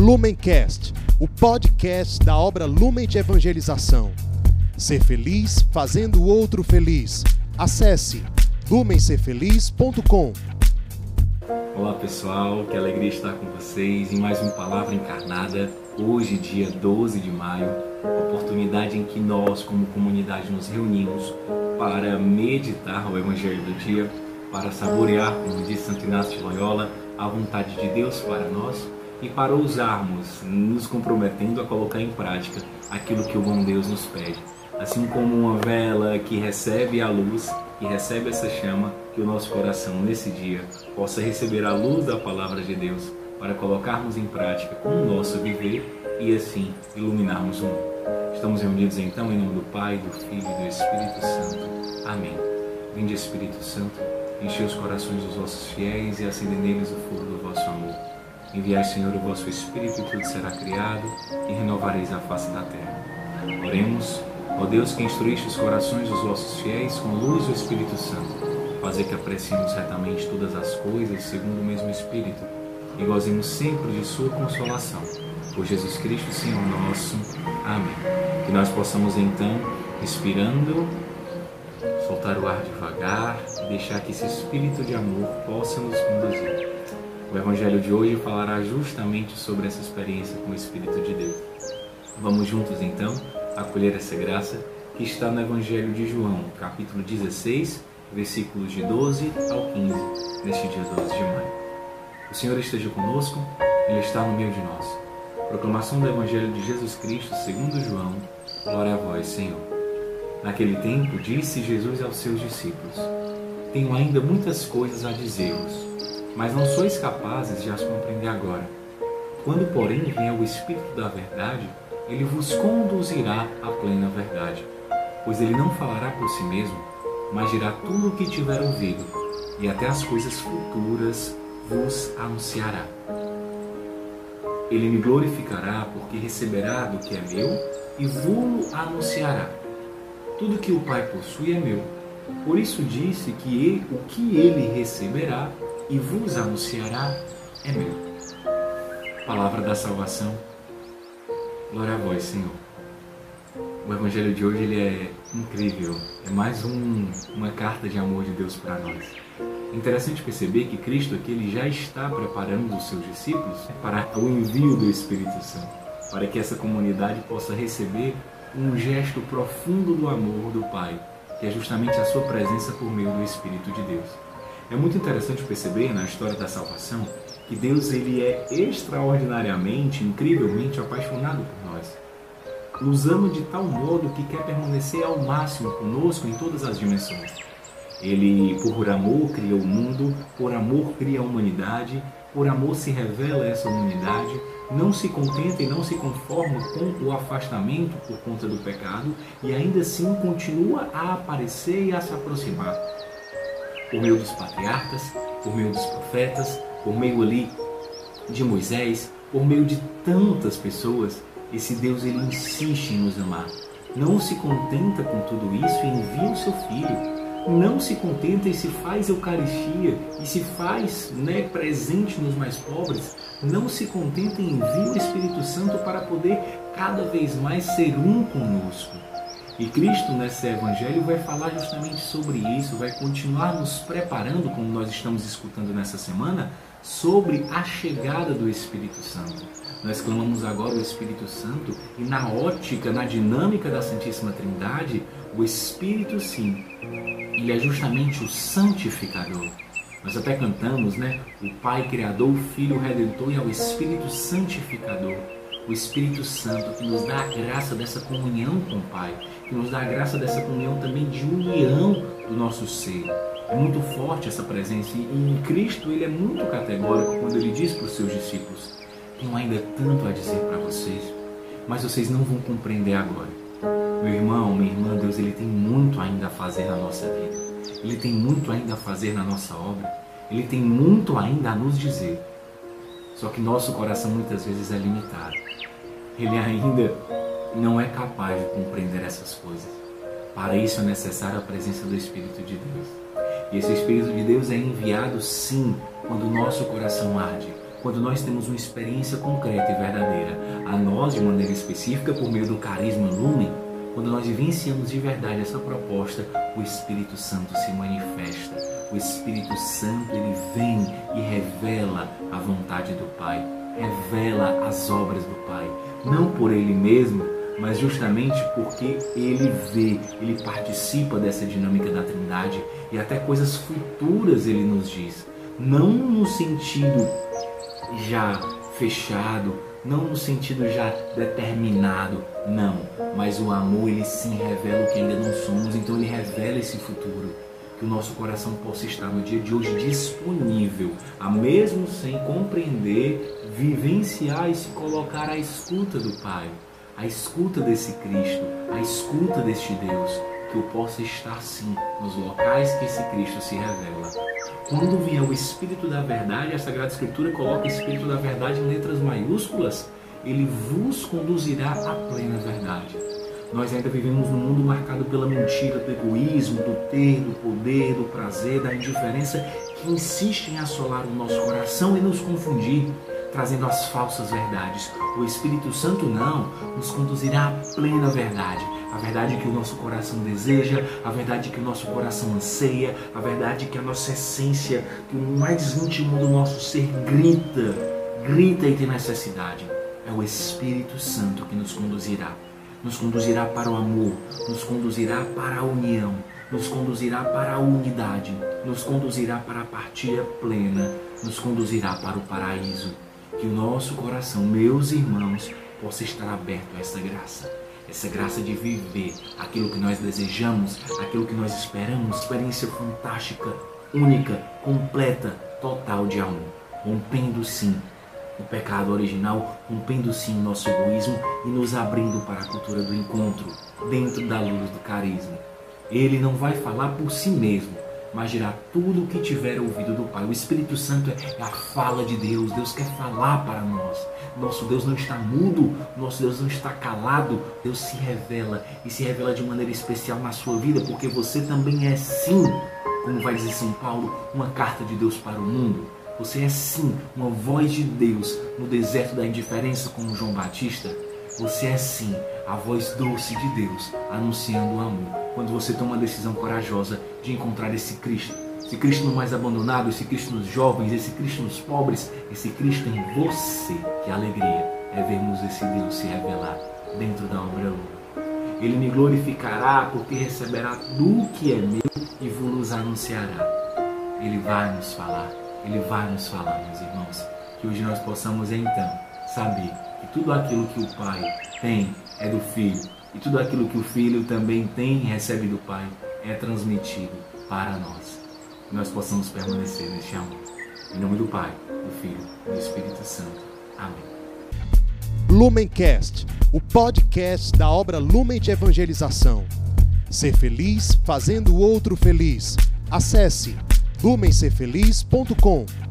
Lumencast, o podcast da obra Lumen de Evangelização. Ser feliz fazendo o outro feliz. Acesse lumencerfeliz.com. Olá pessoal, que alegria estar com vocês em mais uma Palavra Encarnada. Hoje, dia 12 de maio, oportunidade em que nós, como comunidade, nos reunimos para meditar o Evangelho do dia, para saborear, como disse Santo Inácio de Loyola, a vontade de Deus para nós e para ousarmos, nos comprometendo a colocar em prática aquilo que o bom Deus nos pede. Assim como uma vela que recebe a luz, que recebe essa chama, que o nosso coração nesse dia possa receber a luz da palavra de Deus para colocarmos em prática o nosso viver e assim iluminarmos o mundo. Estamos reunidos então em nome do Pai, do Filho e do Espírito Santo. Amém. Vinde Espírito Santo, enche os corações dos vossos fiéis e acende neles o fogo do vosso amor. Enviai, Senhor, o vosso Espírito e tudo será criado e renovareis a face da terra. Oremos, ó Deus que instruíste os corações dos vossos fiéis com luz do Espírito Santo, fazer que apreciemos certamente todas as coisas segundo o mesmo Espírito e gozemos sempre de sua consolação. Por Jesus Cristo, Senhor nosso. Amém. Que nós possamos então, respirando, soltar o ar devagar e deixar que esse espírito de amor possa nos conduzir. O Evangelho de hoje falará justamente sobre essa experiência com o Espírito de Deus. Vamos juntos então acolher essa graça que está no Evangelho de João, capítulo 16, versículos de 12 ao 15, neste dia 12 de maio. O Senhor esteja conosco, Ele está no meio de nós. Proclamação do Evangelho de Jesus Cristo segundo João. Glória a vós, Senhor. Naquele tempo disse Jesus aos seus discípulos: Tenho ainda muitas coisas a dizer-vos mas não sois capazes de as compreender agora. Quando, porém, vier o Espírito da Verdade, ele vos conduzirá à plena verdade, pois ele não falará por si mesmo, mas dirá tudo o que tiver ouvido, e até as coisas futuras vos anunciará. Ele me glorificará, porque receberá do que é meu e vou-lo anunciará. Tudo que o Pai possui é meu. Por isso disse que ele, o que ele receberá e vos anunciará é meu. Palavra da salvação. Glória a vós, Senhor. O evangelho de hoje ele é incrível. É mais um, uma carta de amor de Deus para nós. Interessante perceber que Cristo aqui ele já está preparando os seus discípulos para o envio do Espírito Santo, para que essa comunidade possa receber um gesto profundo do amor do Pai, que é justamente a sua presença por meio do Espírito de Deus. É muito interessante perceber na história da salvação que Deus ele é extraordinariamente, incrivelmente apaixonado por nós. Nos ama de tal modo que quer permanecer ao máximo conosco em todas as dimensões. Ele, por amor, cria o mundo, por amor, cria a humanidade, por amor se revela essa humanidade, não se contenta e não se conforma com o afastamento por conta do pecado e ainda assim continua a aparecer e a se aproximar por meio dos patriarcas, por meio dos profetas, por meio ali de Moisés, por meio de tantas pessoas, esse Deus ele insiste em nos amar. Não se contenta com tudo isso e envia o seu filho. Não se contenta e se faz Eucaristia e se faz né, presente nos mais pobres. Não se contenta e envia o Espírito Santo para poder cada vez mais ser um conosco. E Cristo, nesse Evangelho, vai falar justamente sobre isso, vai continuar nos preparando, como nós estamos escutando nessa semana, sobre a chegada do Espírito Santo. Nós clamamos agora o Espírito Santo e, na ótica, na dinâmica da Santíssima Trindade, o Espírito, sim, ele é justamente o santificador. Nós até cantamos, né? O Pai Criador, o Filho Redentor e ao Espírito Santificador o Espírito Santo que nos dá a graça dessa comunhão com o Pai, que nos dá a graça dessa comunhão também de união do nosso ser. É muito forte essa presença e em Cristo ele é muito categórico quando ele diz para os seus discípulos: Tenho ainda tanto a dizer para vocês, mas vocês não vão compreender agora. Meu irmão, minha irmã, Deus ele tem muito ainda a fazer na nossa vida. Ele tem muito ainda a fazer na nossa obra. Ele tem muito ainda a nos dizer. Só que nosso coração muitas vezes é limitado ele ainda não é capaz de compreender essas coisas. Para isso é necessária a presença do Espírito de Deus. E esse Espírito de Deus é enviado sim quando o nosso coração arde, quando nós temos uma experiência concreta e verdadeira, a nós de maneira específica por meio do carisma Lumen, quando nós vivenciamos de verdade essa proposta, o Espírito Santo se manifesta. O Espírito Santo ele vem e revela a vontade do Pai, revela as obras do Pai, não por ele mesmo, mas justamente porque ele vê, ele participa dessa dinâmica da Trindade e até coisas futuras ele nos diz, não no sentido já fechado, não no sentido já determinado, não, mas o amor ele sim revela o que ainda não somos, então ele revela esse futuro. Que o nosso coração possa estar no dia de hoje disponível, a mesmo sem compreender, vivenciar e se colocar à escuta do Pai, à escuta desse Cristo, à escuta deste Deus, que eu possa estar sim nos locais que esse Cristo se revela. Quando vier o Espírito da Verdade, a Sagrada Escritura coloca o Espírito da Verdade em letras maiúsculas, ele vos conduzirá à plena verdade. Nós ainda vivemos num mundo marcado pela mentira, do egoísmo, do ter, do poder, do prazer, da indiferença, que insiste em assolar o nosso coração e nos confundir trazendo as falsas verdades. O Espírito Santo não nos conduzirá à plena verdade, a verdade que o nosso coração deseja, a verdade que o nosso coração anseia, a verdade que a nossa essência, que o mais íntimo do nosso ser grita, grita e tem necessidade. É o Espírito Santo que nos conduzirá. Nos conduzirá para o amor, nos conduzirá para a união, nos conduzirá para a unidade, nos conduzirá para a partilha plena, nos conduzirá para o paraíso que o nosso coração, meus irmãos, possa estar aberto a essa graça. Essa graça de viver aquilo que nós desejamos, aquilo que nós esperamos, experiência fantástica, única, completa, total de amor. Rompendo sim o pecado original, rompendo sim nosso egoísmo e nos abrindo para a cultura do encontro, dentro da luz do carisma. Ele não vai falar por si mesmo, mas dirá tudo o que tiver ouvido do Pai. O Espírito Santo é a fala de Deus. Deus quer falar para nós. Nosso Deus não está mudo, nosso Deus não está calado. Deus se revela e se revela de maneira especial na sua vida, porque você também é sim, como vai dizer São Paulo, uma carta de Deus para o mundo. Você é sim uma voz de Deus no deserto da indiferença, como João Batista. Você é sim a voz doce de Deus anunciando o amor quando você toma a decisão corajosa de encontrar esse Cristo. Esse Cristo no mais abandonado, esse Cristo nos jovens, esse Cristo nos pobres, esse Cristo em você. Que alegria é vermos esse Deus se revelar dentro da obra Lua. Ele me glorificará porque receberá do que é meu e vos anunciará. Ele vai nos falar, ele vai nos falar, meus irmãos. Que hoje nós possamos então saber que tudo aquilo que o Pai tem é do Filho e tudo aquilo que o Filho também tem e recebe do Pai é transmitido para nós. Que nós possamos permanecer neste amor. Em nome do Pai, do Filho e do Espírito Santo. Amém. Lumencast, o podcast da obra Lumen de Evangelização. Ser feliz fazendo o outro feliz. Acesse lumencerfeliz.com.